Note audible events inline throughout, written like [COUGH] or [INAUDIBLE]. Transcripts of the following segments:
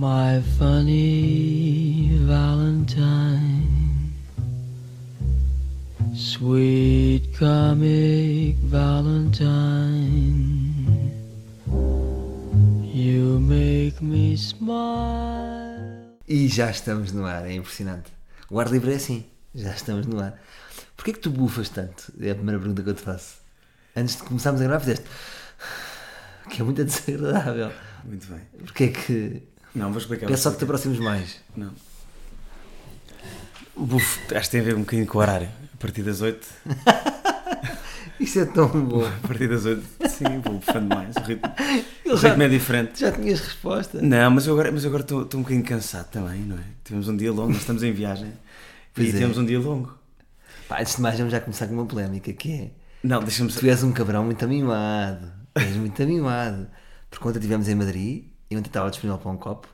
My funny Valentine, sweet comic Valentine, you make me smile. E já estamos no ar, é impressionante. O ar livre é assim, já estamos no ar. Porquê que tu bufas tanto? É a primeira pergunta que eu te faço. Antes de começarmos a gravar, fizeste. [SIGHS] Que é muito desagradável. Muito bem. Porquê é que. Não, vou explicar. Peço só que te aproximes mais. Não. O bufo, acho que tem a ver um bocadinho com o horário. A partir das 8. [LAUGHS] Isso é tão bom. A partir das 8, sim, vou bufando mais. O ritmo, o já- ritmo é diferente. Já tinhas resposta. Não, mas eu agora, mas eu agora estou, estou um bocadinho cansado também, não é? Tivemos um dia longo, nós estamos em viagem. Pois e é. tivemos um dia longo. Pá, antes de mais, vamos já começar com uma polémica que é. Não, deixa-me Tu és um cabrão muito amimado. És muito amimado. Por conta estivemos em Madrid e ontem estava disponível para um copo.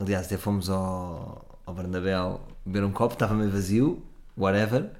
Aliás, até fomos ao, ao Bernabéu beber um copo, estava meio vazio, whatever.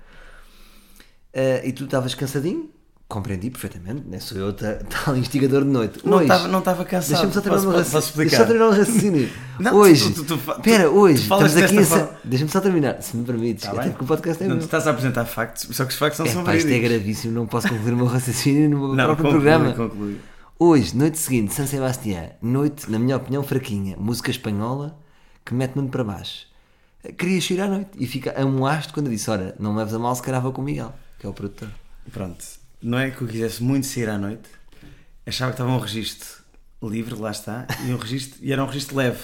Eh, e tu estavas cansadinho, compreendi perfeitamente, nem sou eu ta- [LAUGHS] tal instigador de noite. Não estava não estava cansado. Deixa-me só terminar o raciocínio. Deixa-me só terminar o raciocínio. [LAUGHS] Não, tu- hoje, tu- tu tu- espera, hoje, tu estamos aqui forma. Deixa-me só terminar, se me permites. Tá até porque o podcast é Não meu. te estás a apresentar factos, só que os factos não É são pá, isto é verídicos. gravíssimo, não posso concluir o meu raciocínio no meu Não, próprio conclui, programa. conclui. Hoje, noite seguinte, San Sebastián, noite, na minha opinião, fraquinha, música espanhola que mete muito para baixo. Queria ir à noite e fica amoaste quando eu disse: Ora, não me leves a mal, se vou com o Miguel, que é o produtor. Pronto, não é que eu quisesse muito sair à noite, achava que estava um registro livre, lá está, e, um registro, e era um registro leve.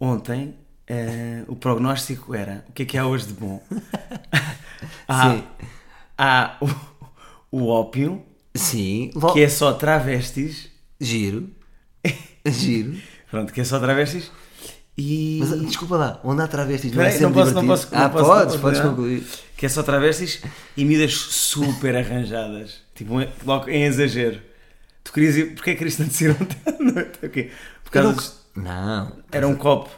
Ontem eh, o prognóstico era: o que é que há hoje de bom? [LAUGHS] [LAUGHS] há, Sim. há o, o ópio, Sim, lo- que é só travestis, giro, giro. pronto, que é só travestis, e. Mas desculpa lá, onde há travestis não é Peraí, não posso, não posso, não ah, posso, podes, não podes não. concluir. Que é só travestis e miúdas super arranjadas. Tipo, logo em exagero. Tu querias ir. Porquê querias tanto sair ontem à noite? Ok. Por causa não, não, Era um copo.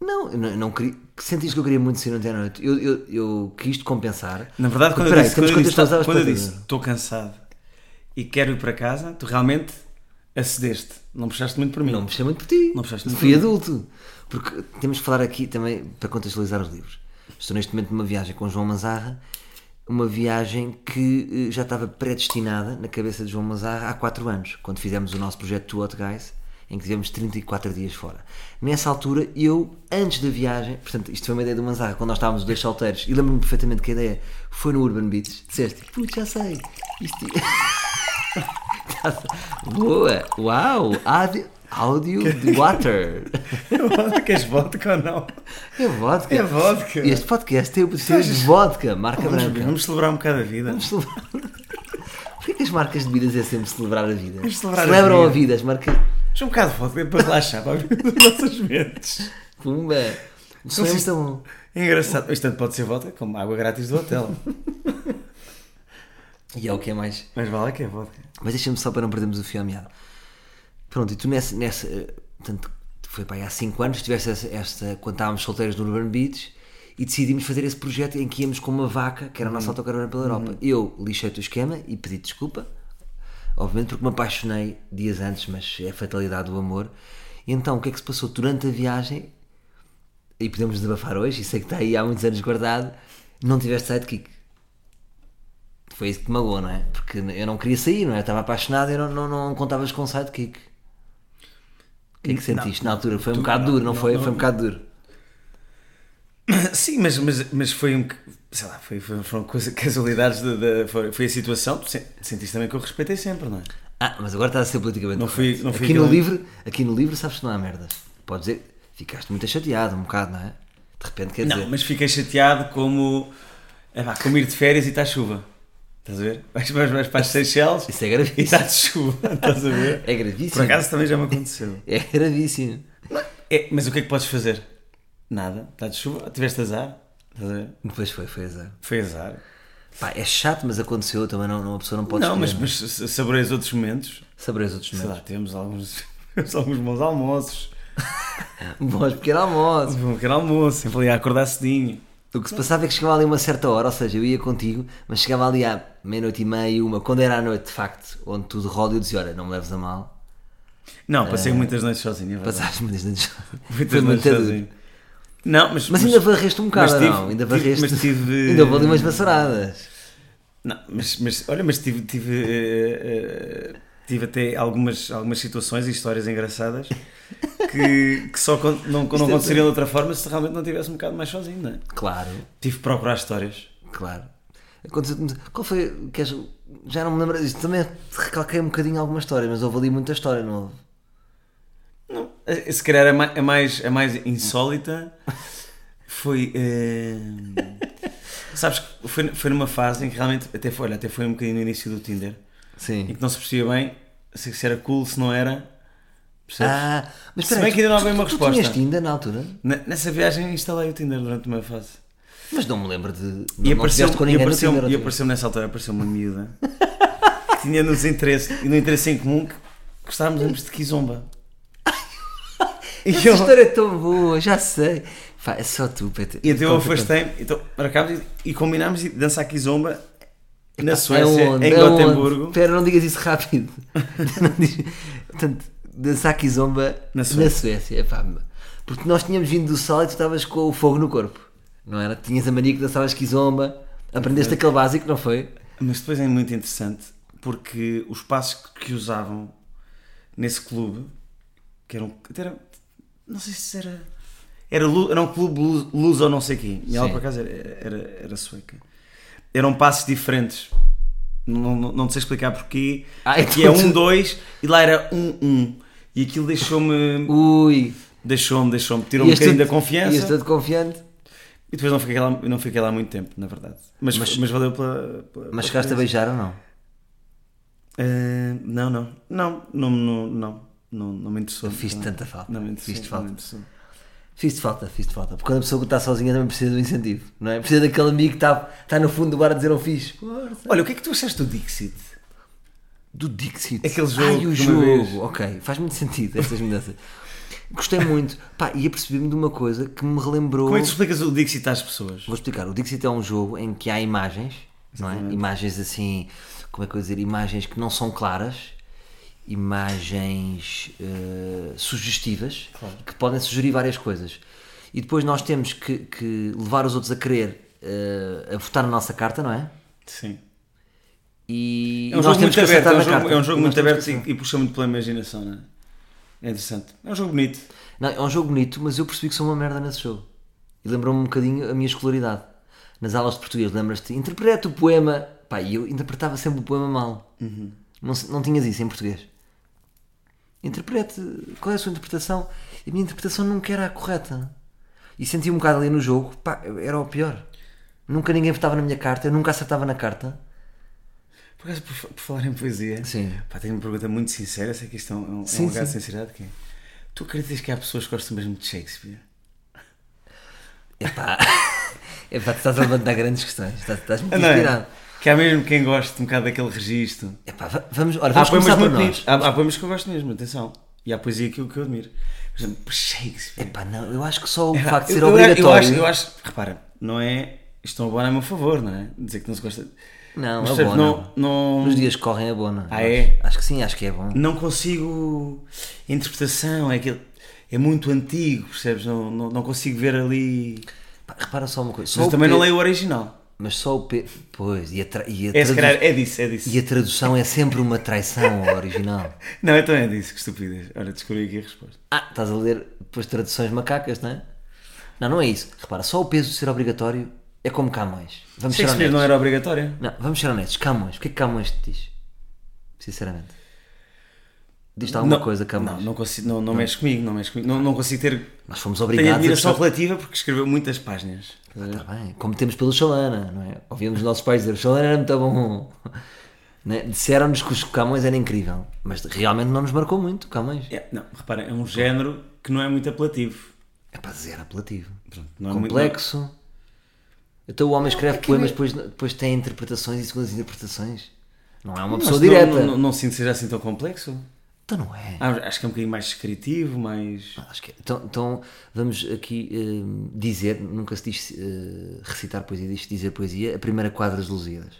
não, eu não, não queria. Sentiste que eu queria muito ser ontem à noite? Eu, eu, eu quis te compensar. Na verdade, quando Peraí, eu disse, quando eu disse, quando eu disse estou cansado e quero ir para casa, tu realmente acedeste. Não puxaste muito por mim. Não me chamei por ti. Não puxaste muito Fui por mim. adulto. Porque temos que falar aqui também para contextualizar os livros. Estou neste momento numa viagem com João Mazarra, uma viagem que eh, já estava predestinada na cabeça de João Mazarra há 4 anos, quando fizemos o nosso projeto Two Hot Guys, em que tivemos 34 dias fora. Nessa altura, eu, antes da viagem, portanto, isto foi uma ideia do Mazarra, quando nós estávamos os dois solteiros, e lembro-me perfeitamente que a ideia foi no Urban Beach, disseste, putz, já sei, isto... [LAUGHS] Boa! Uau! Áudio, áudio de water! [LAUGHS] Queres vodka ou não? É vodka! É vodka. Este podcast tem o poder de vodka, marca Vamos, branca. vamos celebrar um bocado a vida. Vamos celebrar. Porquê que as marcas de bebidas é sempre celebrar a vida? Vamos celebrar a Celebram a vida. vida, as marcas. Vamos um bocado de vodka para relaxar, [LAUGHS] para abrir as nossas mentes. Pumba! O som é muito bom. É engraçado. Isto tanto pode ser vodka como água grátis do hotel. [LAUGHS] E é o que é mais. Mas vale que é vodka. Mas deixa-me só para não perdermos o fio à meada. Pronto, e tu nessa. nessa eh, portanto, foi para aí há 5 anos, tiveste essa, esta. quando estávamos solteiros no Urban Beach e decidimos fazer esse projeto em que íamos com uma vaca, que era a nossa autocaravana pela Europa. Eu lixei o esquema e pedi desculpa, obviamente porque me apaixonei dias antes, mas é a fatalidade do amor. E então o que é que se passou durante a viagem? E podemos desabafar hoje, e sei que está aí há muitos anos guardado, não tiveste sidekick. Foi isso que te magoou, não é? Porque eu não queria sair, não é? Eu estava apaixonado e não, não, não contavas com sidekick. O que é que sentiste na altura? Foi um tu- bocado não, duro, não, não, foi? não. Foi um bocado duro. [COUGHS] Sim, mas, mas, mas foi um. Sei lá, foi, foi, foram coisa, [LAUGHS] casualidades da. da- foi, foi a situação. Tu sen- sentiste também que eu respeitei sempre, não é? Ah, mas agora estás a ser politicamente Não fui- não fui aqui, no livro, aqui no livro sabes que não há merdas. Podes dizer, ficaste muito chateado, um bocado, não é? De repente quer Não, dizer. mas fiquei chateado como. É pá, como ir de férias e está chuva. Estás a ver? [LAUGHS] Vais, vais, vais para as Seychelles Isso é e gravíssimo. está de chuva. [LAUGHS] Estás a ver? É gravíssimo. Por acaso também já me aconteceu. É gravíssimo. É, mas o que é que podes fazer? Nada. Está de chuva, tiveste azar. Estás a ver? Depois foi, foi azar. Foi azar. Pá, é chato, mas aconteceu também. Não, uma pessoa não pode não, mas, mas saborei os outros momentos. Saber os outros Sei lá, momentos. temos alguns, [LAUGHS] alguns bons almoços. Bons pequeno almoço. Um pequeno almoço, sempre ali a acordar cedinho. O que se passava é que chegava ali uma certa hora, ou seja, eu ia contigo, mas chegava ali à meia-noite e meia, uma, quando era à noite, de facto, onde tudo roda, eu dizia: Olha, não me leves a mal, Não, passei muitas noites sozinho. é. Passaste muitas noites. [LAUGHS] Muitas Foi noites sozinho. Não, mas, Mas ainda varreste um bocado, mas tive- não? Ainda tive- varreste. mas tive- [LAUGHS] Ainda houve ali umas passaradas. Não, mas, mas olha, mas tive, tive, eh, eh, tive até algumas, algumas situações e histórias engraçadas que, que só con- não, não é aconteceriam de outra forma se realmente não tivesse um bocado mais sozinho, não é? Claro, Tive que procurar histórias. claro. Qual foi. Queres... Já não me lembro. Isto também recalquei um bocadinho alguma história, mas houve ali muita história, não houve? Não, eh, se calhar a mais, a mais, a mais insólita foi. eh, [LAUGHS] sabes que foi, foi numa fase em que realmente até foi, olha, até foi um bocadinho no início do Tinder Sim. que não se percebia bem se se era cool, se não era. Percebes? Ah, mas Se bem que ainda não havia uma tu, resposta. Tu tinhas Tinder na altura? Ne- Nessa viagem instalei o Tinder durante uma fase. Mas não me lembro de. E não, apareceu, tiveste com e ninguém no apareceu, Tinder, e outra apareceu nessa altura apareceu uma miúda que tinha nos interesse, e no interesse em comum que gostávamos ambos de Kizomba. [LAUGHS] E Essa eu, história é tão boa, já sei. Pá, é só tu, Peter. e então eu afastei-me, então marcámos e, e combinámos de dançar Kizomba na É Suécia, onde? em É Gotemburgo. Espera, não digas isso rápido. [LAUGHS] Não Portanto, dançar Kizomba Na na Suécia. Suécia. Epá, porque nós tínhamos vindo do sol e tu estavas com o fogo no corpo. Não era? Tinhas a mania que dançavas Kizomba. Aprendeste aquele básico, não foi? Mas depois é muito interessante porque os passos que, usavam nesse clube, que eram. era- não sei se era. Era, era um clube luz, luz ou não sei quê. E ela por acaso era, era, era sueca. Eram passos diferentes. Não, não, não sei explicar porquê. Ah, Aqui é tu- um, dois e lá era um, um. E aquilo deixou-me. Ui. Deixou-me, deixou-me. Tirou-me um bocadinho da confiança. Ias todo confiante. E depois não fiquei, lá, não fiquei lá muito tempo, na verdade. Mas, Mas- mas, valeu pela. pela Mas chegaste a beijar ou não? Eh, não, não. Não, não, não, não, não, não me interessou. Não. tanta falta. Não me interessou. Me falta. Interessou. Fiz-te falta, fiz-te falta. Porque quando a pessoa está sozinha também precisa do incentivo, não é? Precisa daquele amigo que está, está no fundo do bar a dizer um fixe. Olha, o que é que tu achaste do Dixit? Do Dixit. Aquele jogo Ai, o de jogo. Ok, faz muito sentido essas mudanças. Gostei muito. Pá, e apercebi-me de uma coisa que me relembrou. Como é que tu explicas o Dixit às pessoas? Vou explicar. O Dixit é um jogo em que há imagens, não é? Imagens assim, como é que eu vou dizer? Imagens que não são claras, imagens eh, sugestivas, que podem sugerir várias coisas. E depois nós temos que, que levar os outros a querer eh, a votar na nossa carta, não é? Sim. E, É um e nós jogo temos muito que aberto, acertar é um jogo, é um jogo muito aberto e, e puxa muito pela imaginação, não é? É interessante. É um jogo bonito. Não, é um jogo bonito, mas eu percebi que sou uma merda nesse jogo. E lembrou-me um bocadinho a minha escolaridade. Nas aulas de português, lembras-te? Interpreta o poema. Pá, e eu interpretava sempre o poema mal. Não, não tinhas isso em português. Interprete. Qual é a sua interpretação? A minha interpretação nunca era a correta. E senti um bocado ali no jogo, pá, era o pior. Nunca ninguém votava na minha carta, eu nunca acertava na carta. Por acaso, por, por falar em poesia, Sim. pá, tenho uma pergunta muito sincera. Sei que isto é um, é um Sim, lugar de sim. sinceridade. Que é, tu acreditas que há pessoas que gostam mesmo de Shakespeare? Epá, [LAUGHS] epá tu estás a levantar grandes questões. Estás, estás muito Não é? Que há mesmo quem goste um bocado daquele registro. Epá, va- vamos, Há vamos poemas começar por nós. Há, há poemas que eu gosto mesmo, atenção. E há poesia que eu, que eu admiro. Por exemplo, Shakespeare. Epá, não, eu acho que só o É, facto de ser eu- obrigatório. Eu acho, eu acho, repara, não é. Isto não é bom a meu favor, não é? Dizer que não se gosta. Não, Mas, é bom. não, Não, Nos dias que correm é bom, não? Ah, é? Acho, que sim, acho que é bom. não consigo. A interpretação é aquele. É muito antigo, percebes? Não, não, não consigo ver ali. Pá, repara só uma coisa. Só Mas também P- não leio o original. Mas só o P. Pois, e a, tra... e a, É, tradu- calhar, é disso, é disso. e a tradução é sempre uma traição ao original. [LAUGHS] Não, então é disso, que estupidez. Olha, descobri aqui a resposta. Ah, estás a ler depois traduções macacas, não é? Não, não é isso. Repara, só o peso de ser obrigatório é como Camões. Vamos ser Shakespeare honestos. não era obrigatório. Não, vamos ser honestos. Camões, o que é que Camões te diz? Sinceramente. Diz-te alguma não, coisa, Camões? Não, não, consigo, não, não mexe comigo, não mexe comigo. Não, não consigo ter. Nós fomos Tenho obrigados a admiração gostar- relativa porque escreveu muitas páginas. Está bem, como temos pelo Xalana, não é? Ouvimos os nossos pais dizer o Xalana era muito bom. [LAUGHS] Né? Disseram-nos que o Camões era incrível, mas realmente não nos marcou muito Camões. É, não, repara, é um género que não é muito apelativo. É para dizer apelativo. Pronto, não é muito- Complexo. Então o homem escreve é poemas, depois, depois tem interpretações e segundas interpretações. Não é uma Mas pessoa não- direta. Não, não, não sinto que seja assim tão complexo. Então não é. Ah, acho que é um bocadinho mais descritivo, mais. Acho que é. Então, então vamos aqui eh, dizer, nunca se diz eh, recitar poesia, diz dizer poesia, a primeira quadra dos Lusíadas.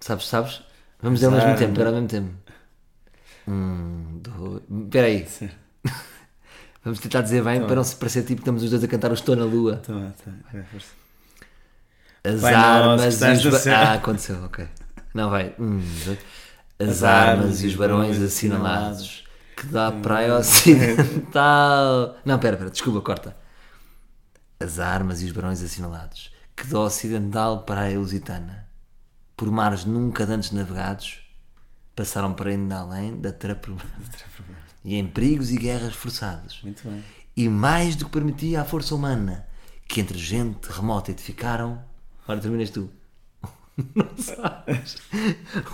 Sabes, sabes? Vamos dizer ao mesmo tempo, é? era ao mesmo tempo. Um, dois. Espera aí. [LAUGHS] Vamos tentar dizer bem para não se parecer tipo que estamos os dois a cantar o Estou na Lua. Tá bem, tá bem. Vai, força. As Pai nosso, armas e estás os. Ah, aconteceu, ok. Não, vai. Um, dois. As, As armas e os barões assinalados que dá praia ocidental. [LAUGHS] Não, pera, pera, desculpa, corta. As armas e os barões assinalados que da ocidental praia lusitana, por mares nunca antes navegados, passaram para ainda além da Trapro [LAUGHS] e em perigos e guerras forçados. Muito bem. E mais do que permitia a força humana, que entre gente remota edificaram. Ora, terminas tu. [LAUGHS] Não sabes?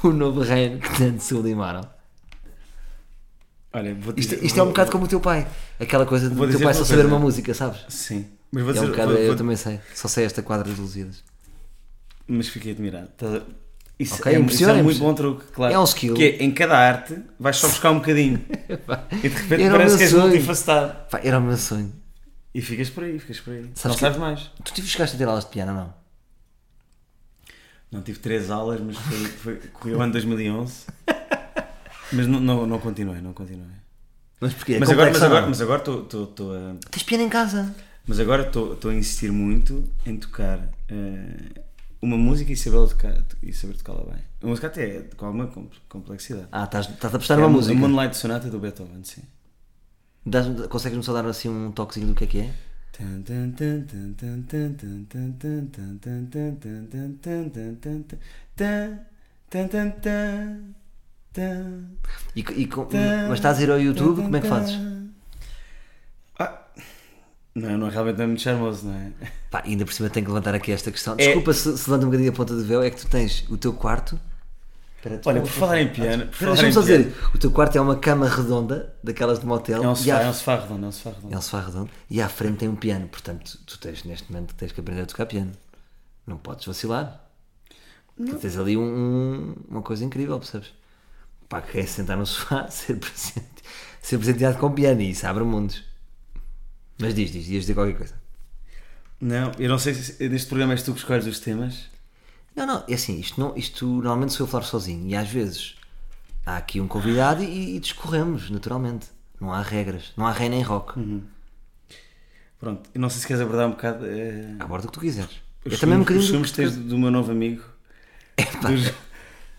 O novo reino que tanto sublimaram. Olha, vou Isto, dizer- isto é um vou- bocado como o teu pai. Aquela coisa de o teu dizer pai só saber coisa. uma música, sabes? Sim. Mas vou É um dizer. bocado, vou- eu também sei. Só sei esta quadra dos Lusíadas. Mas fiquei admirado. Tá- Isso, Ok, é, isso é um muito bom truque, claro. É um skill. Que é, em cada arte vais só buscar um bocadinho. [LAUGHS] e de repente Era parece que és sonho. multifacetado. Pá, era o meu sonho. E ficas por aí, ficas por aí. Sabes não que- sabes mais. Tu tive chegaste a ter aulas de piano não? Não tive três aulas, mas foi, foi, foi o ano 2011. mas não, não, não continuei, não continuei. Mas porquê? mas, agora, mas agora, mas agora estou- a. Tens piano em casa. Mas agora estou a insistir muito em tocar eh, uma música e saber, tocar, e saber tocá-la bem. A música até é com alguma com- complexidade. Ah, estás, estás a apostar é numa a música. Moonlight Sonata do Beethoven, sim. Dás- Consegues-me só dar assim um toquezinho do que é que é? E, e com, mas estás a ir ao YouTube, como é que fazes? Ah, não, não, realmente é muito charmoso, não é? Pá, ainda por cima tenho que levantar aqui esta questão. É- Desculpa é... se, se levanta um bocadinho a ponta do véu, é que tu tens o teu quarto Espera, Olha, por falar em piano, por falar Deixa-me só dizer, o teu quarto é uma cama redonda, daquelas de motel, é um sofá, é um sofá redondo, é um sofá redondo. é um sofá redondo, e à frente tem um piano. Portanto, tu tens neste momento tens que aprender a tocar piano. Não podes vacilar. Tu tens ali um- um- uma coisa incrível, percebes? Pá, que é sentar no sofá, [LAUGHS] ser presente, ser presenteado com piano, e isso abre mundos. Mas diz, diz, ias dizer qualquer coisa. Não, eu não sei se neste programa és tu que escolhes os temas. Não, não, é assim, isto, não, isto normalmente sou eu a falar sozinho e às vezes há aqui um convidado e, e discorremos, naturalmente. Não há regras, não há rei nem rock. Uhum. Pronto, eu não sei se queres abordar um bocado. eh, Aborda o que tu quiseres. os Eu também um bocadinho. Os filmes tens do meu novo amigo, do,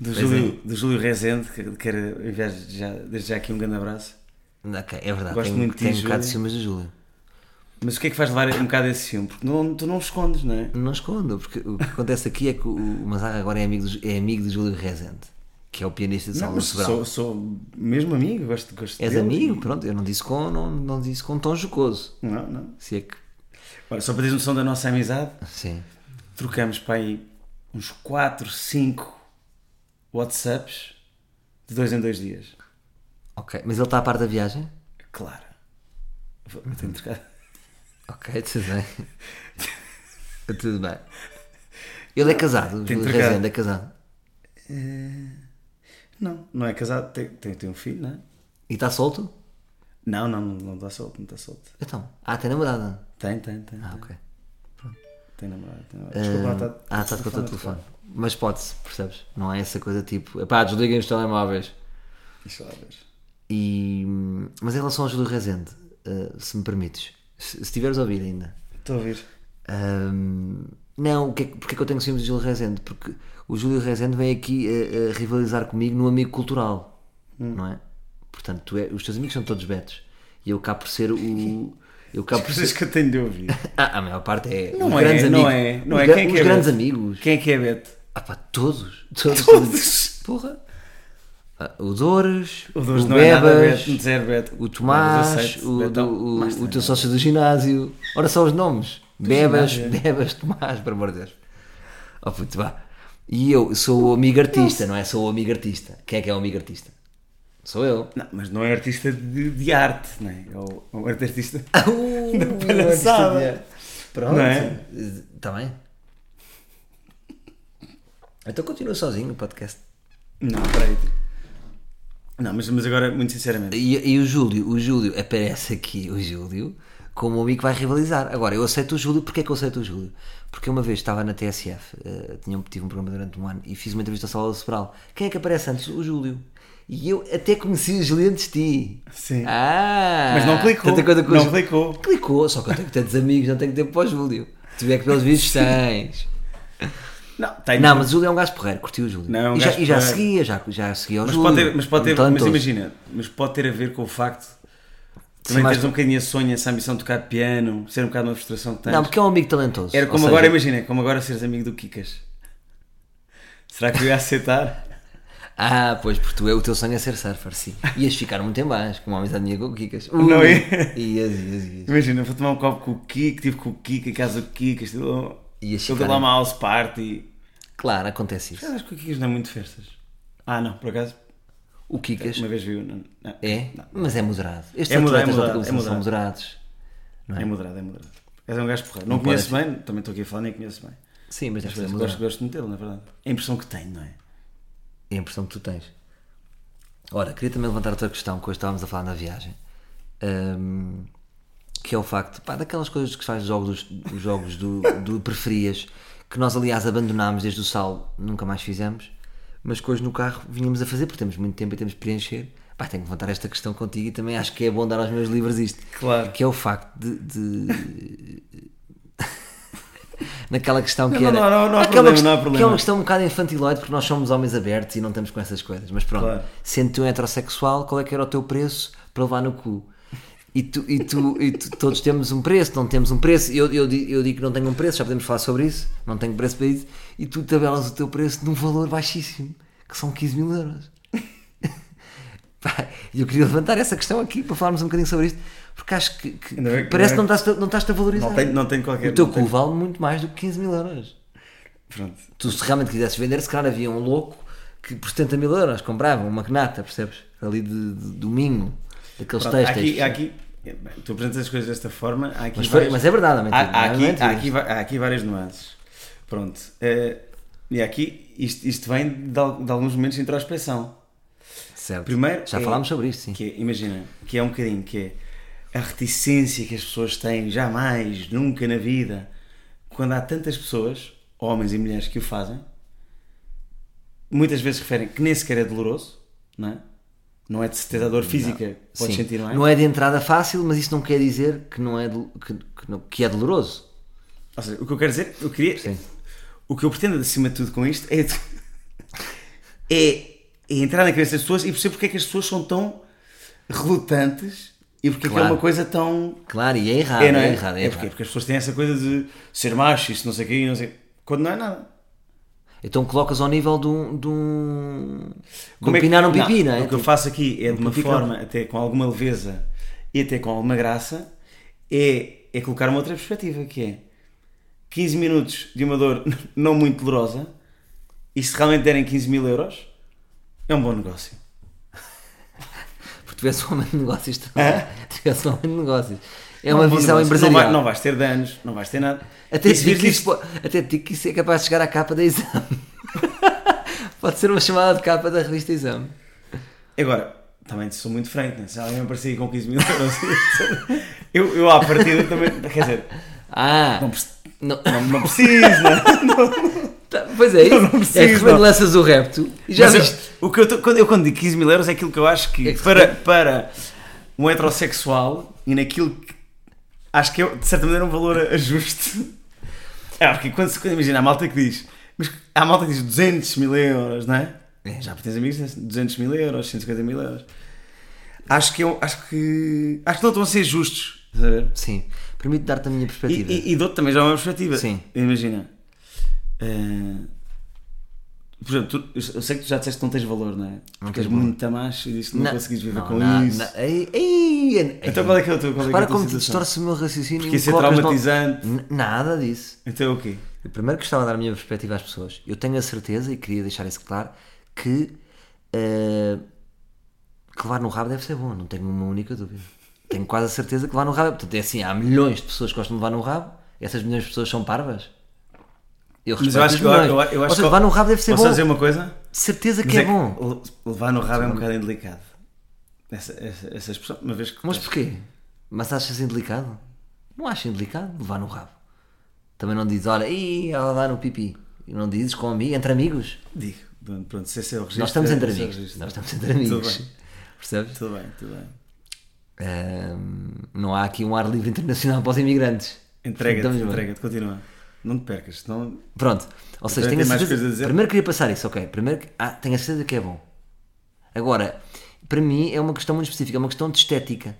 do, Pois Júlio, do Júlio Rezende, que quero enviar já, desde já aqui um grande abraço. Ok, é verdade, Gosto tenho, muito de tenho um bocado de ciúmes do Júlio. Mas o que é que faz levar um bocado esse filme? Porque não, tu não escondes, não é? Não escondo, porque o que acontece aqui é que o, Mazarra agora é amigo, do, é amigo de Júlio Rezende, que é o pianista de Salvador mas Sobral. sou, sou mesmo amigo, gosto, gosto És dele. amigo, pronto, eu não disse com, não, não disse com tom jocoso. Não, não. Se é que. Olha, só para teres noção da nossa amizade, Sim. trocamos para aí uns 4, 5 WhatsApps de dois em dois dias. Ok, mas ele está à parte da viagem? Claro. Vou- eu tenho trocado. Ok, tudo bem. [LAUGHS] tudo bem. Ele é casado, o Tem. Rezende é casado. Não, não é casado, tem, tem, tem um filho, não é? E está solto? Não, não, não, está solto, não está solto. Então. Ah, tem namorada. Tem, tem, tem. Ah, tem, ok. tem namorado. Tem namorado. Desculpa, lá, tá- ah, está com o teu telefone telefone. Mas pode-se, percebes? Não é essa coisa tipo, epá, desliguem os telemóveis. Deixa lá ver. E, mas em relação ao Júlio Rezende, eh, se me permites, se, se tiveres ouvido ainda, Estou a ouvir. Ahm, não, o que é, que- porque é que eu tenho ciúmes do Júlio Rezende? Porque o Júlio Rezende vem aqui a, a rivalizar comigo no amigo cultural, Hum. não é? Portanto, tu é- os teus amigos são todos betos e eu cá por ser o. Eu cá As por ser. que eu tenho de ouvir. [LAUGHS] Ah, a maior parte é. Não os é, grandes não amigos. é, não é. Quem é que os é grandes Beto? amigos. Quem é que é Beto? Ah pá, todos. Todos. Todos. Porra. Ah, o Dores, O Dores o é Bebas, zero Beto. o Tomás, aceito, o, Betão, do- o, o nada. teu sócio do ginásio. Ora só os nomes: Bebas, ginásio. Bebas, Tomás, por amor de Deus. Oh puto, vá. E eu sou o amigo artista, não é? Sou o amigo artista. Quem é que é o amigo artista? Sou eu. Não, mas não é artista de, de arte, não é? É o, é o artista. [LAUGHS] Uh, palhaçada. Pronto. Não é? Está bem. Então continua sozinho o podcast. Não, peraí. Não, mas, mas agora, muito sinceramente. E, e o Júlio, o Júlio, aparece aqui o Júlio como um amigo que vai rivalizar. Agora, eu aceito o Júlio, porquê é que eu aceito o Júlio? Porque uma vez estava na TSF, eh, tinha, tive um programa durante um ano e fiz uma entrevista ao Salvador Sobral. Quem é que aparece antes? O Júlio. E eu até conheci o Juliano de ti. Sim. Ah! Mas não clicou. tanta coisa que Não os- clicou. Clicou, só que eu tenho tantos amigos, não tenho tempo para o Júlio. Se tiver que pelos vídeos, [LAUGHS] tens. Não, tem. Não, mas o Júlio é um gajo porreiro, curtiu o Júlio. Não, é um e, já, e já seguia, já, já seguia o Mas Júlio. pode ter, mas pode ter, mas imagina, mas pode ter a ver com o facto também mas- teres um bocadinho a sonho, essa ambição de tocar piano, ser um bocado uma frustração que tens. Não, porque é um amigo talentoso. Era como seja, agora, imagina, como agora seres amigo do Kikas. Será que eu ia aceitar? [LAUGHS] Ah, pois, porque tu é o teu sonho é ser surfer, sim. Ias ficar muito em baixo, com uma amizade minha com o Kikas. [LAUGHS] Não Ui, ia? Ias, ias, ias. Imagina, vou tomar um copo com o Kik, estive com o Kik, em casa do Kikas, ficar lá em- uma house party. Claro, acontece isso. Acho que o Kikas não é muito festas. Ah, não, por acaso, O Kikas uma vez viu. Não, não. é, Não. mas é moderado. Estes É moderado, é moderado, é competição são moderado. moderados. Não é? É moderado, é moderado. És um gajo porreiro. Não, Não conheço pode bem, também estou aqui a falar, nem conheço bem. Sim, mas Às deve ser moderado. gosto, gosto de metê-lo, na verdade. É a impressão que tenho, não é? É a impressão que tu tens. Ora, queria também levantar outra questão que hoje estávamos a falar na viagem. Ahm, que é o facto, pá, daquelas coisas que se faz jogos, os jogos do, do preferias, que nós aliás abandonámos desde o sal, nunca mais fizemos, mas que hoje no carro vinhamos a fazer, porque temos muito tempo e temos de preencher. Pá, tenho que levantar esta questão contigo e também acho que é bom dar aos meus livros isto. Claro. Que é o facto de. de- [LAUGHS] Naquela questão que Não, era. não, não, não há problema, quest- não há Que é problema. uma questão um bocado infantiloide porque nós somos homens abertos e não estamos com essas coisas. Mas pronto, Claro. sendo tu um heterossexual, qual é que era o teu preço para levar no cu? E tu, e tu, e tu- todos temos um preço, não temos um preço. Eu, eu, eu digo que não tenho um preço, já podemos falar sobre isso. Não tenho preço para isso. E tu tabelas o teu preço num valor baixíssimo, que são 15 mil euros. [LAUGHS] E eu queria levantar essa questão aqui para falarmos um bocadinho sobre isto, porque acho que, que- Ainda bem que que- parece que não estás, não estás a valorizar. Não tenho, não tenho qualquer. o teu não cu tenho- vale muito mais do que 15 mil euros. Pronto. Tu, se realmente quisesses vender, se calhar havia um louco que por 70 mil euros comprava uma magnata, percebes? Ali de, de domingo, daqueles Pronto, textos. aqui, aqui, tu apresentas as coisas desta forma. Há aqui Mas, várias- mas é verdade, há, há aqui, há, aqui, há aqui várias nuances. Pronto. eh, e aqui, isto, isto vem de, de alguns momentos de introspeção. Certo. Primeiro, Já é- falámos sobre isto, sim. Que é, imagina, que é um bocadinho, que é a reticência que as pessoas têm, jamais, nunca na vida, quando há tantas pessoas, homens e mulheres, que o fazem, muitas vezes referem que nem sequer é doloroso, não é? Não é de certeza dor física, podes Sim. sentir mais. Não é de entrada fácil, mas isso não quer dizer que, não é, que, que não- que é doloroso. Ou seja, o que eu quero dizer, eu queria. Sim. O que eu pretendo acima de tudo com isto é, [LAUGHS] é, é entrar na cabeça das pessoas e perceber porque é que as pessoas são tão relutantes e porque é que é Claro. uma coisa tão. Claro, e é errado, é, É, não é? errado, é, é porque, porque as pessoas têm essa coisa de ser macho, isso não sei o quê, não sei. Quando não é nada. Então colocas ao nível de um. De um, de um é que- um pipi, não, é? O que eu faço aqui é de uma forma, até com alguma leveza e até com alguma graça, é, é colocar uma outra perspectiva, que é 15 minutos de uma dor [LAUGHS] não muito dolorosa, e se realmente derem 15 mil euros, é um bom negócio. [LAUGHS] Porque tivesse um homem de negócios também. Tivesse um homem de negócios. É Não uma um visão negócio. empresarial. Não, vai- não vais ter danos, não vais ter nada. Até te, digo que isto- até digo que isso é capaz de chegar à capa da exame. [LAUGHS] Pode ser uma chamada de capa da revista Exame. Agora, também sou muito franco, né? se alguém me aparecer com 15 mil euros, [LAUGHS] eu, eu à partida também, quer dizer, Ah! não, preciso- não- não, não preciso, né? [LAUGHS] Tá, pois é isso. Não, não é que preciso, de repente não. lanças o repto e já Mas eu- viste. o que eu, tô- quando, eu quando digo 15 mil euros é aquilo que eu acho que, É que para, para um heterossexual e naquilo que acho que é de certa maneira um valor ajuste. É, porque quando, se- quando imagina a malta que diz, mas há a malta que diz 200 mil euros, não é? É. Já amigos que dizem 200 mil euros, 150 mil euros. Acho que, eu, acho que acho que não estão a ser justos. A? Sim. Permite dar-te a minha E, perspectiva. e, e dou-te também já uma perspectiva. Sim. Imagina. eh, por exemplo, tu- eu sei que tu já disseste que não tens valor, não é? Porque és muito macho e disse que não, conseguis viver não, com não, isso. não. Ei, ei, ei. Então qual é que é o teu qual é que é Repara como distorce o meu raciocínio. Porque e isso é no- traumatizante. N- Nada disso. Então é o quê? Eu primeiro gostava de dar a minha perspectiva às pessoas. Eu tenho a certeza, e queria deixar isso claro, que, eh, que levar no rabo deve ser bom. Não tenho uma única dúvida. Tenho quase a certeza que levar no rabo. Portanto, é assim, há milhões de pessoas que gostam de levar no rabo. Essas milhões de pessoas são parvas. Eu Mas eu acho que, eu, eu, acho seja, que levar no rabo deve ser Posso bom. dizer uma coisa? Certeza Mas que é, que bom. le- Levar no rabo é um bocado delicado. Essa, essa, essa expressão, uma vez que. Mas porquê? Mas achas indelicado? Não acho indelicado levar no rabo. Também não dizes, olha, ih, ela dá no pipi. E não dizes com amigos, entre amigos. Digo, Pronto, se esse é o registro. Nós estamos entre é amigos. Nós estamos entre amigos. Tudo Percebes? tudo bem, tudo bem. Ahm, não há aqui um ar livre internacional [LAUGHS] para os imigrantes. Entrega-te, entrega-te, continua. Não te percas, senão. Pronto. Ou seja, tenho a mais certeza. coisas a dizer? Primeiro queria passar isso, ok. Primeiro, ah, tenho a certeza que é bom. Agora, para mim é uma questão muito específica, é uma questão de estética.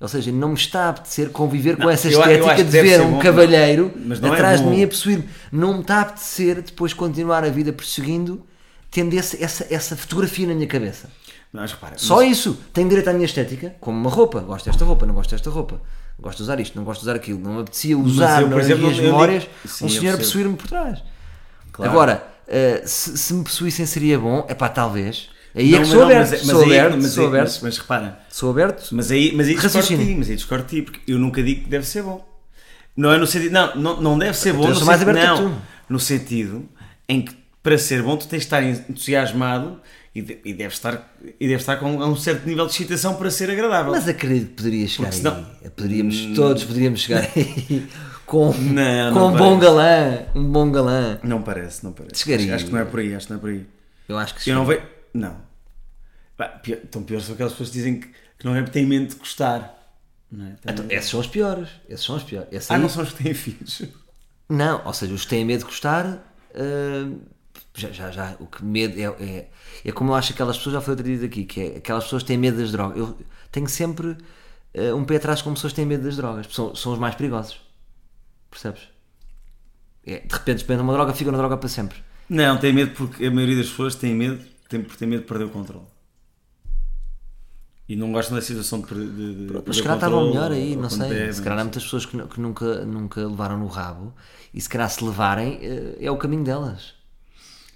Ou seja, não me está a apetecer conviver com Não, essa eu- eu estética acho que de ver um bom, cavalheiro é atrás de bom. mim a possuir-me. Não me está a apetecer depois continuar a vida perseguindo, tendo esse- essa, essa fotografia na minha cabeça. Mas repara. Só mas- isso. Tenho direito à minha estética, como uma roupa. Gosto desta roupa, não gosto desta roupa. Gosto de usar isto, não gosto de usar aquilo. Não me apetecia usar eu, nas exemplo, minhas digo- memórias Sim, um senhor possuir-me por trás. Claro. Agora, eh, se, se me possuíssem seria bom, é pá, talvez. Aí é Não, que sou não, aberto, mas- sou aberto, mas sou aí- aberto, mas- Mas repara, sou aberto. Mas aí, mas aí discordo ti, mas aí discordo ti, porque eu nunca digo que deve ser bom. Não é no sentido, não, não, não deve ser bom Então eu no sentido, aberto que não, tu. no sentido em que para ser bom tu tens de estar entusiasmado e, de- e deve estar, e deve estar com um certo nível de excitação para ser agradável. Mas acredito que poderia chegar Porque aí. senão- Poderíamos, todos poderíamos chegar aí [LAUGHS] com, Não, com não um bom parece. galã. Um bom galã. Não parece, não parece. Chegaria. Acho, que não é por aí, acho que não é por aí. Eu acho que Eu não sim. vejo. Não. Pá, pior, tão pior são aquelas pessoas que dizem que, que não é porque têm mente de gostar. Não é? Então, esses são os piores. Esses são os piores. Esse ah, aí- não são os que têm filhos. Não, ou seja, os que têm medo de gostar, ah, já, já, já, o que medo é, é, é como eu acho que aquelas pessoas, já foi outra dito aqui, que é aquelas pessoas têm medo das drogas. Eu tenho sempre ah, um pé atrás com pessoas que têm medo das drogas, são, são os mais perigosos. Percebes? É, de repente experimentam uma droga, ficam na droga para sempre. Não, tem medo porque a maioria das pessoas tem medo, tem, porque tem medo de perder o controle. E não gostam da situação de, de, de Mas se calhar estavam melhor aí, não sei. se calhar há muitas pessoas que, que nunca, nunca levaram no rabo e se calhar se levarem eh, é o caminho delas.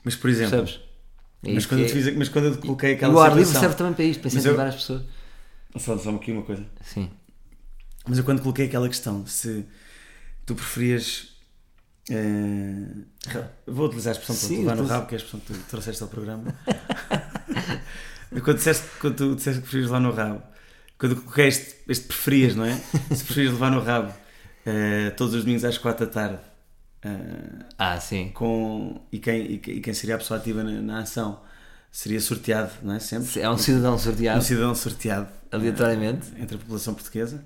Mas por exemplo, Percebes? É mas, isso quando eu te é- fiz, mas quando eu te coloquei aquela o ar livre situação- serve também para isto, para Mas eu- incentivar as pessoas. Só, só aqui uma coisa. Sim. Mas eu quando coloquei aquela questão, se tu preferias. eh, vou utilizar a expressão para Sim, levar no utiliza. rabo, que é a expressão que tu trouxeste ao programa. [LAUGHS] quando, disseste, quando tu disseste que preferias levar no rabo, quando eu coloquei este, este preferias, não é? Se preferias levar no rabo eh, todos os domingos às quatro da tarde. Eh, Ah, sim. com, e, quem, e, quem- e quem seria a pessoa ativa na, na ação seria sorteado, não é? Sempre. É um cidadão Um sorteado cidadão sorteado aleatoriamente. eh, entre a população portuguesa,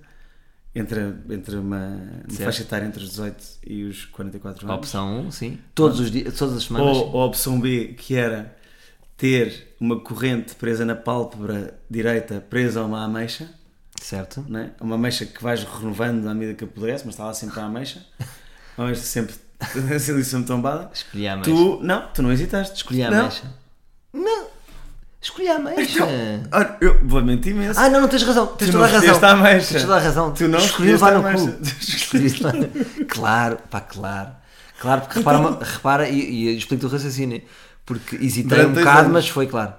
entre, entre uma, uma faixa etária entre os 18 e os 44 A anos. opção 1, sim. Todos os dias, todas as semanas. Ou, ou a opção B, que era ter uma corrente presa na pálpebra direita, presa a uma ameixa, Certo? não é? uma ameixa que vais renovando à medida que apodrece, mas está lá sempre a ameixa, [LAUGHS] a ameixa sempre, [LAUGHS] sempre tombada. Escolhi a ameixa. Tu, não, tu não hesitaste. Escolhi a Não. ameixa. Não! Escolhi a ameixa! Olha, eu vou mentir imenso. Ah, não, não tens razão. Tens Tu toda a não razão. Tens toda a razão. Tu não Escolhi [LAUGHS] levar no cu. Claro, pá, claro. Claro, porque repara, uma- repara e, e explico o raciocínio. Porque hesitei Durante um bocado, anos. mas foi claro.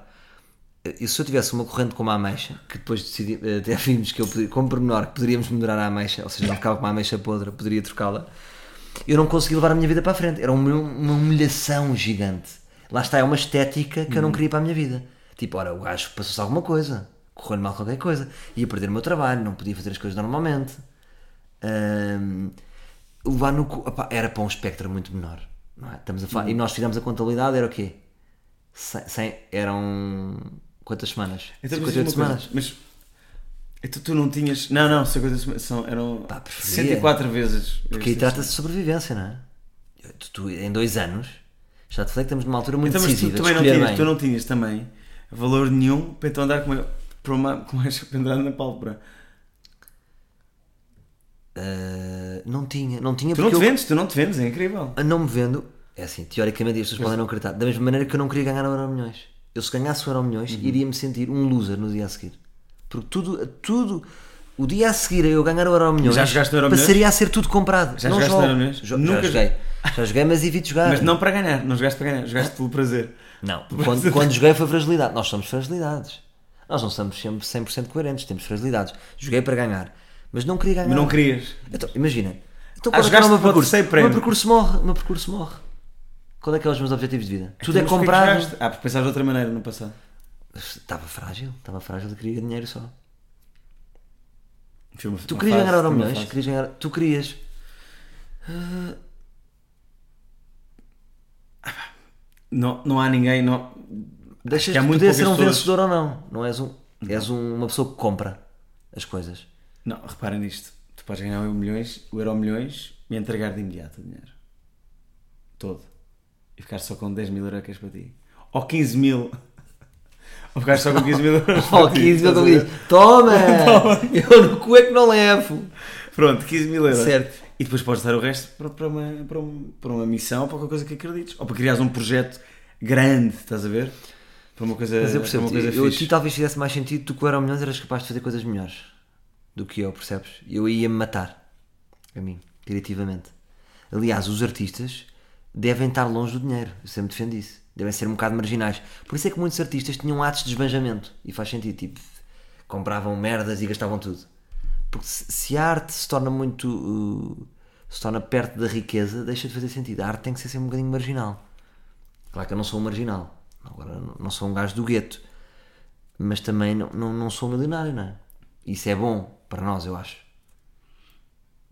E se eu tivesse uma corrente com uma ameixa, que depois decidi, até [LAUGHS] vimos que eu, podia- como pormenor, que poderíamos melhorar a ameixa, ou seja, não ficava com uma ameixa podre, poderia trocá-la, eu não consegui levar a minha vida para a frente. Era uma, uma humilhação gigante. Lá está, é uma estética que eu não queria para a minha vida. Tipo, ora, o gajo passou-se alguma coisa, correu-lhe mal qualquer coisa, ia perder o meu trabalho, não podia fazer as coisas normalmente. Ahm, levar no opá, era para um espectro muito menor. É? Estamos a falar, E nós fizemos a contabilidade, era o quê? Cem- eram quantas semanas? Então, mas 58 diz uma coisa, semanas. Mas então tu não tinhas. Não, não, 50 semanas são, eram Pá, preferia. 104 vezes. Porque aí trata-se de sobrevivência, não é? Tu, tu, em dois anos, já te falei que estamos numa altura muito Então, mas tu decisiva. de também não tinhas, bem. tu não tinhas também valor nenhum para então andar com uma, para uma, com uma pendurada na pálpebra. Ah, não tinha, não tinha Tu não te eu, vendes, tu não te vendes, é incrível. a não me vendo, é assim, teoricamente as pessoas podem não acreditar, da mesma maneira que eu não queria ganhar o Euro Milhões. Eu se ganhasse o Euro Milhões, Uhum. iria-me sentir um loser no dia a seguir. Porque tudo, tudo, o dia a seguir a eu ganhar o Euro Milhões, Já jogaste Euro Milhões? passaria a ser tudo comprado. Já não jogaste jogo. Euro Milhões? Jo- Nunca já joguei. Já joguei, mas evito jogar. Mas não para ganhar, não jogaste para ganhar, jogaste pelo prazer. Não, quando, quando joguei foi fragilidade. Nós somos fragilidades. Nós não somos sempre 100% coerentes, temos fragilidades. Joguei para ganhar, mas não queria ganhar. Mas não querias. Então, imagina. Então, Ah, qual é jogaste o meu percurso? O meu percurso morre. O meu percurso morre. Qual é que é os meus objetivos de vida? Tudo é Mas porquê que comprado. Ah, porque pensaste de outra maneira no passado. Estava frágil, estava frágil e queria dinheiro só. Uma- Tu uma querias fase, ganhar Euro milhões? Querias ganhar... Tu querias. Não, não há ninguém. Não, Deixas de poder ser um pessoas- vencedor ou não. Não és, um, és um- uma pessoa que compra as coisas. Não, reparem nisto. Tu podes ganhar o milhões, o euro milhões e entregar de imediato o dinheiro. Todo. E ficar só com 10 mil euros para ti. Ou 15 mil. Ou ficar só com 15 mil euros Oh, ti, 15 mil estás a como ver? diz. Toma! Eu no cueco não levo. Pronto, 15 mil euros. Certo. E depois podes dar o resto para, para, uma, para, um- para uma missão ou para qualquer coisa que acredites. Ou para criares um projeto grande, estás a ver? Para uma coisa, Mas eu percebo, uma coisa eu, fixe. ti talvez fizesse mais sentido, tu com o Euro Milhões eras capaz de fazer coisas melhores do que eu, percebes? Eu ia-me matar, a mim, criativamente. Aliás, os artistas devem estar longe do dinheiro, eu sempre defendo isso. Devem ser um bocado marginais. Por isso é que muitos artistas tinham atos de esbanjamento, e faz sentido, tipo, compravam merdas e gastavam tudo. Porque se, a arte se torna muito. uh, se torna perto da riqueza, deixa de fazer sentido. A arte tem que ser sempre um bocadinho marginal. Claro que eu não sou um marginal. Agora, não- não sou um gajo do gueto. Mas também não, não, não sou um milionário, não é? Isso é bom para nós, eu acho.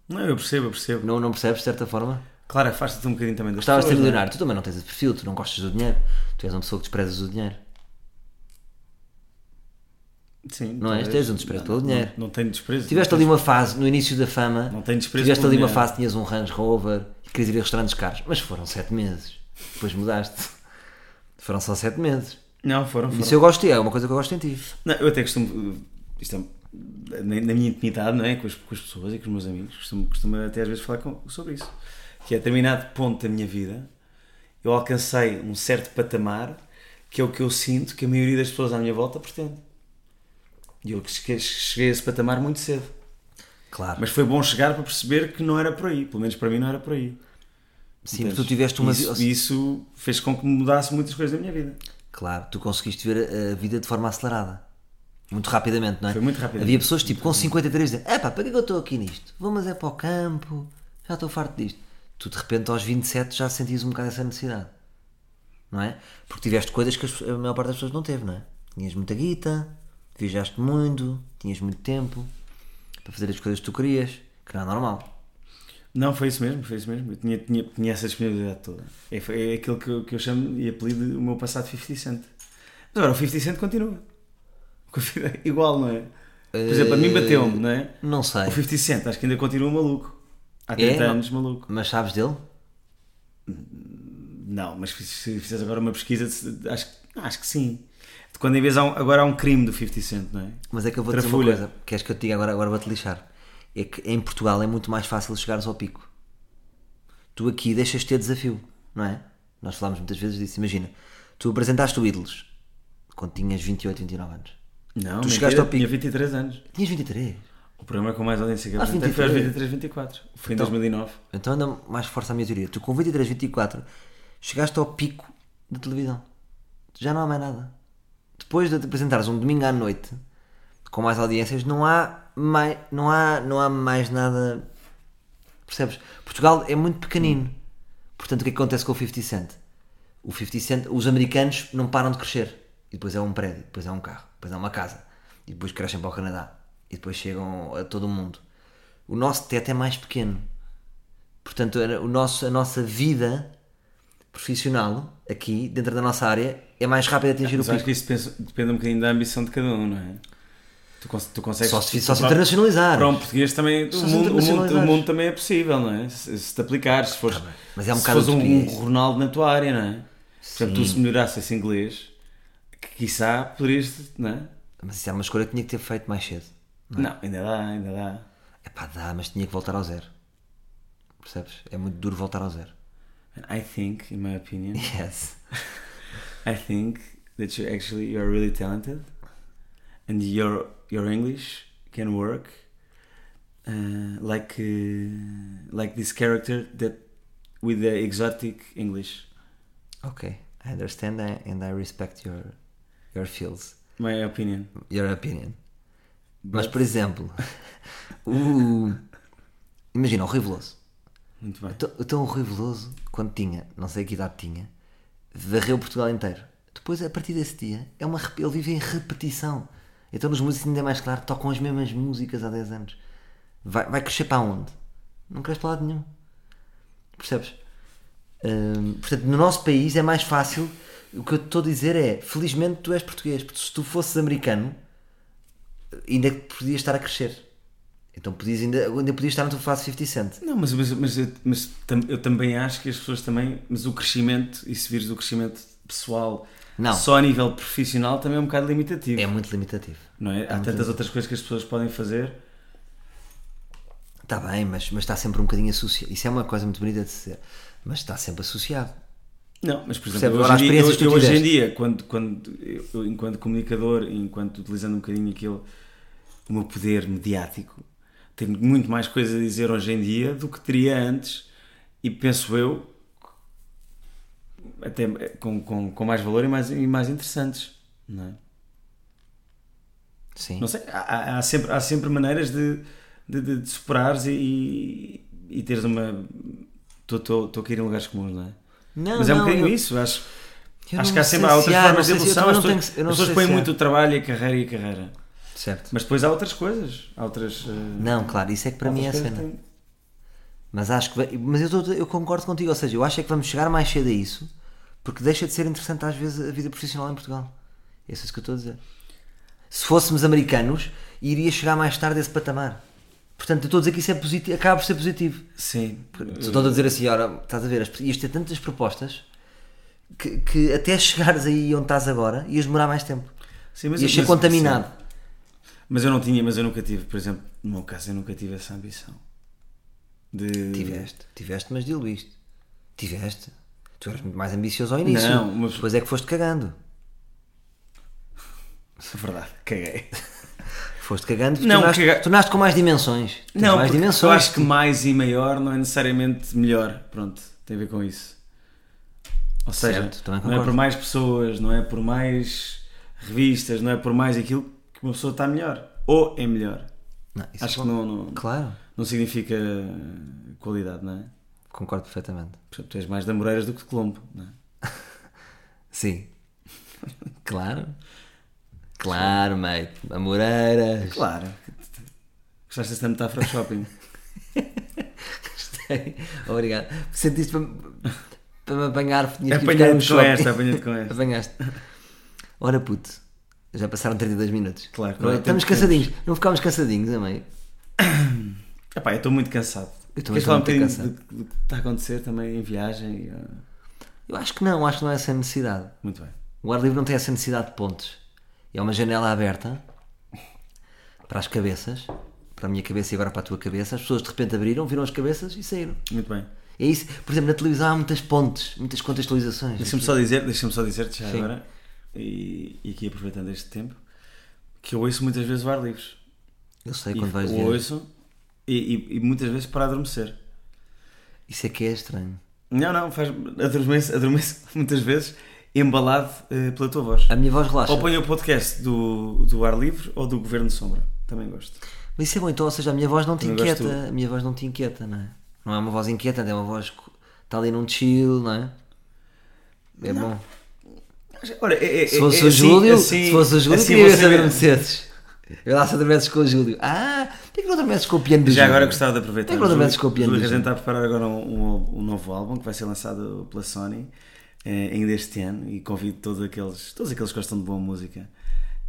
Não, eu percebo, eu percebo. Não, não percebes, de certa forma? Claro, afasta-te um bocadinho também das Gostavas de ser é? milionário. Tu também não tens esse perfil, tu não gostas do dinheiro. Tu és uma pessoa que desprezas o dinheiro. Sim, Não és? Tens um desprezo pelo dinheiro. Não, não tenho desprezo. Tiveste ali uma fase, no início da fama, Não tenho desprezo tiveste ali uma fase, tinhas um Range Rover e querias ir a restaurantes caros. Mas foram sete meses. Depois mudaste. Foram só sete meses. Não, foram, foram. Isso eu gosto, é uma coisa que eu gosto em ti. Não, eu até costumo. Isto é, na, na minha intimidade, não é? Com as, com as pessoas e com os meus amigos, costumo, costumo até às vezes falar com- sobre isso. Que é a determinado ponto da minha vida, eu alcancei um certo patamar que é o que eu sinto que a maioria das pessoas à minha volta pretende. E eu cheguei, a esse patamar muito cedo. Claro. Mas foi bom chegar para perceber que não era por aí. Pelo menos para mim não era por aí. Sim, Entendes? tu tiveste uma isso, isso fez com que mudasse muitas coisas da minha vida. Claro, tu conseguiste ver a vida de forma acelerada. Muito rapidamente, não é? Foi muito rapidamente. Havia pessoas tipo com 53 dizem: Epá, para que é que eu estou aqui nisto? Vou, mas é para o campo, já estou farto disto. Tu de repente aos 27 já sentias um bocado essa necessidade, não é? Porque tiveste coisas que a maior parte das pessoas não teve, não é? Tinhas muita guita, viajaste muito, tinhas muito tempo para fazer as coisas que tu querias, que não é normal. Não, foi isso mesmo, foi isso mesmo. Eu tinha, tinha, tinha essa disponibilidade toda. É, foi- é aquilo que eu, que eu chamo e apelido o meu passado 50 Cent. Mas agora o 50 Cent continua. Igual, não é? Por exemplo, a mim bateu-me, não é? Não sei, O 50 Cent acho que ainda continua maluco. Há 30 É? anos maluco. mas sabes dele? Não, mas se fizeres agora uma pesquisa, acho, que- acho que sim. De quando em vez há um- agora há um crime do 50 Cent, não é? Mas é que eu vou dizer uma Trafulha. coisa, queres que eu te diga agora, agora vou-te lixar. É que em Portugal é muito mais fácil chegares ao pico. Tu aqui deixas de ter desafio, não é? Nós falámos muitas vezes disso. Imagina, tu apresentaste o Ídolos quando tinhas 28, 29 anos. Não, Tu mentira, chegaste ao pico. tinha 23 anos. Tinhas 23. O programa com mais audiência que eu apresentei foi aos 23. 23, 24. Foi em Então- 2009. Então anda mais força a minha teoria. Tu com 23, 24 chegaste ao pico da televisão. Já não há mais nada. Depois de te apresentares um domingo à noite com mais audiências, não há mais, não há, não há mais nada. Percebes? Portugal é muito pequenino. Portanto, o que é que acontece com o 50 Cent? O 50 Cent, os americanos não param de crescer. E depois é um prédio, depois é um carro, depois é uma casa. E depois crescem para o Canadá. E depois chegam a todo o mundo. O nosso teto é mais pequeno. Portanto, o nosso, a nossa vida profissional, aqui, dentro da nossa área, é mais rápida a atingir Mas o acho pico. que isso depende um bocadinho da ambição de cada um, não é? Tu, cons- tu consegues. Só se, só se internacionalizar. Para um português também. O mundo, o, mundo, o mundo também é possível, não é? Se, se te aplicares, se fores, mas é um se fores um, um. Ronaldo na tua área, não é? Portanto, tu se melhorasses esse inglês, que quiçá poderias, não é? Mas isso era uma escolha que tinha que ter feito mais cedo. Não, ainda dá, ainda dá. É pá, dá, mas tinha que voltar ao zero. Percebes? É muito duro voltar ao zero. And I think, in my opinion, [LAUGHS] Yes. I think that you actually you are really talented, and your your English can work uh, like uh, like this character that with the exotic English. Ok. I understand and I respect your, your feels. My opinion. Your opinion. Mas, por exemplo, o... imagina o Rui Veloso. Muito bem. Então, então o Rui Veloso, quando tinha, não sei que idade tinha, varreu Portugal inteiro. Depois, a partir desse dia, é uma, ele vive em repetição. Então nos músicos ainda é mais claro, tocam as mesmas músicas há 10 anos. Vai, vai crescer para onde? Não cresce para lado nenhum. Percebes? Hum, portanto, no nosso país é mais fácil. O que eu estou a dizer é: felizmente tu és português, porque se tu fosses americano, ainda que podias estar a crescer. Então podias ainda, ainda podias estar na tua fase 50 Cent. Não, mas, mas, mas, eu, mas tam- eu também acho que as pessoas também. Mas o crescimento, e se vires o crescimento pessoal Não. só a nível profissional, também é um bocado limitativo. É muito limitativo. Não é? Há tantas outras coisas que as pessoas podem fazer. Está bem, mas, mas está sempre um bocadinho associado. Isso é uma coisa muito bonita de dizer. Mas está sempre associado. Não, mas por exemplo, hoje, dia, eu hoje em dia, quando, quando eu, enquanto comunicador, enquanto utilizando um bocadinho aquele, o meu poder mediático, tenho muito mais coisas a dizer hoje em dia do que teria antes e penso eu até com, com, com mais valor e mais, e mais interessantes. Não, é? Sim. não sei, há, há- há sempre, há sempre maneiras de, de, de, de superares e, e, e teres uma. Estou a cair em lugares comuns, não é? Não, Mas é um bocadinho eu- isso, acho. eu acho que há sempre há outras há, formas de se- evolução. As pessoas, tenho- as pessoas põem muito o trabalho e a carreira e a carreira. Certo. Mas depois há outras coisas. Há outras. eh, Não, claro, isso é que para mim é a cena. têm- Mas acho que mas eu, tô- eu concordo contigo, ou seja, eu acho é que vamos chegar mais cedo a isso porque deixa de ser interessante às vezes a vida profissional em Portugal. É isso que eu estou a dizer. Se fôssemos americanos, iria chegar mais tarde a esse patamar. Portanto, eu estou a dizer que isso é positivo, acaba por ser positivo. Sim. Estou a dizer assim, ora, estás a ver, as- ias ter tantas propostas que, que até chegares aí onde estás agora ias demorar mais tempo. Sim, mas- ias ser mas- contaminado. sim. Mas eu não tinha, mas eu nunca tive, por exemplo, no meu caso, eu nunca tive essa ambição. De... Tiveste, tiveste, mas diluíste. Tiveste. Tu eras muito mais ambicioso ao início. Não, mas- Depois é que foste cagando. É [LAUGHS] verdade, caguei. Foste cagando Não, tornaste, caga- tornaste com mais dimensões. Tens Não, mais dimensões. eu acho que mais e maior não é necessariamente melhor. Pronto, tem a ver com isso. Ou seja, Certo, também não é por mais pessoas, não é por mais revistas, não é por mais aquilo que uma pessoa está melhor. Ou é melhor. Não, Acho é que não, não, Claro, não significa qualidade, não é? concordo perfeitamente. Por exemplo, tu és mais de Amoreiras do que de Colombo, não é? [LAUGHS] Sim. claro. Claro, mate. Amoreiras. Claro. Gostaste desta metáfora de shopping? Gostei. Obrigado. Sentiste para, para me apanhar. um Apanhei-te com esta, apanhei-te com esta. Apanhaste. Ora puto, já passaram 32 minutos. Claro, é? claro, Estamos temos- cansadinhos. Não ficámos cansadinhos a meio. [COUGHS] Epá, eu estou muito cansado. Eu também um estou muito bocadinho do, do que está a acontecer também em viagem? e, Eu acho que não, acho que não é essa necessidade. Muito bem. O ar livre não tem essa necessidade de pontos. É uma janela aberta para as cabeças, para a minha cabeça e agora para a tua cabeça. As pessoas de repente abriram, viram as cabeças e saíram. Muito bem. É isso. Por exemplo, na televisão há muitas pontes, muitas contextualizações. Deixa-me só dizer, deixa-me só dizer-te já Sim. agora, e, e aqui aproveitando este tempo, que eu ouço muitas vezes o ar livres. Eu sei E quando vais eu ver. ouço e, e- e muitas vezes para adormecer. Isso é que é estranho. Não, não, faz, adormeço, adormeço [LAUGHS] muitas vezes embalado eh, pela tua voz. A minha voz relaxa. Ou ponho o podcast do, do ar livre ou do Governo de Sombra. Também gosto. Mas isso é bom, então, ou seja, a minha voz não te Também inquieta. A minha voz não te inquieta, não é? Não é uma voz inquieta, é uma voz que está ali num chill, não é? É bom. Olha, é, é- Se fosse é o assim- Júlio, assim- se fosse o Júlio, assim queria ver se vê- adormecesses. Eu lá se adormeces com o Júlio. Ah, porquê que não adormeces com o piano do Já Júlio? agora gostava de aproveitar. Porquê que não adormeces com o piano Júlio do Júlio? está a preparar agora um, um- um novo álbum que vai ser lançado pela Sony eh, ainda este ano e convido todos aqueles, todos aqueles que gostam de boa música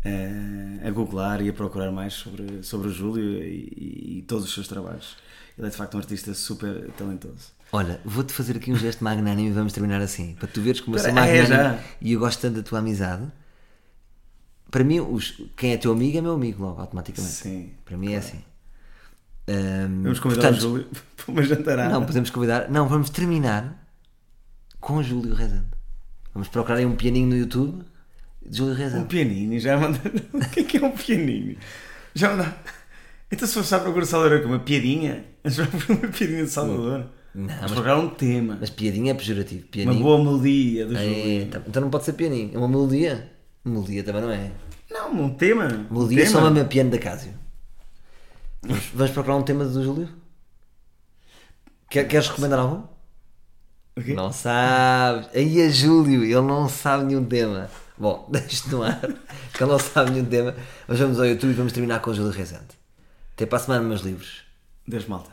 eh, a googlar e a procurar mais sobre, sobre o Júlio e, e todos os seus trabalhos. Ele é de facto um artista super talentoso. Olha, vou-te fazer aqui um gesto magnânimo e vamos terminar assim. Para tu veres como eu sou é, magnânimo já? e eu gosto tanto da tua amizade. Para mim, os- quem é teu amigo é meu amigo logo, automaticamente. Sim, Para mim é assim. Ahm, Vamos convidar portanto, o Júlio [LAUGHS] para uma jantarada. Não, podemos convidar. Não, vamos terminar com o Júlio Rezende. Vamos procurar aí um pianinho no YouTube de Júlio Um Rezende. pianino, já manda. [LAUGHS] O que é que é um pianino? Já manda. Então se fosse à procura de Salvador com uma piadinha, já foi [LAUGHS] uma piadinha de Salvador. Não, Vamos mas- procurar um tema. Mas piadinha é pejorativo. Uma Pianinho. boa melodia do É, Júlio. então, então não pode ser pianinho. É uma melodia. Melodia também não é. Não, um tema. Um Melodia é tema. só uma piano da Casio. Vamos, vamos procurar um tema do Júlio? Quer- Queres recomendar algum? O quê? Não sabes. Aí é Júlio, ele não sabe nenhum tema. Bom, [LAUGHS] deixa no ar, que ele não sabe nenhum tema. Mas vamos ao YouTube e vamos terminar com o Júlio Rezende. Até para a semana, meus livros. Deus malta.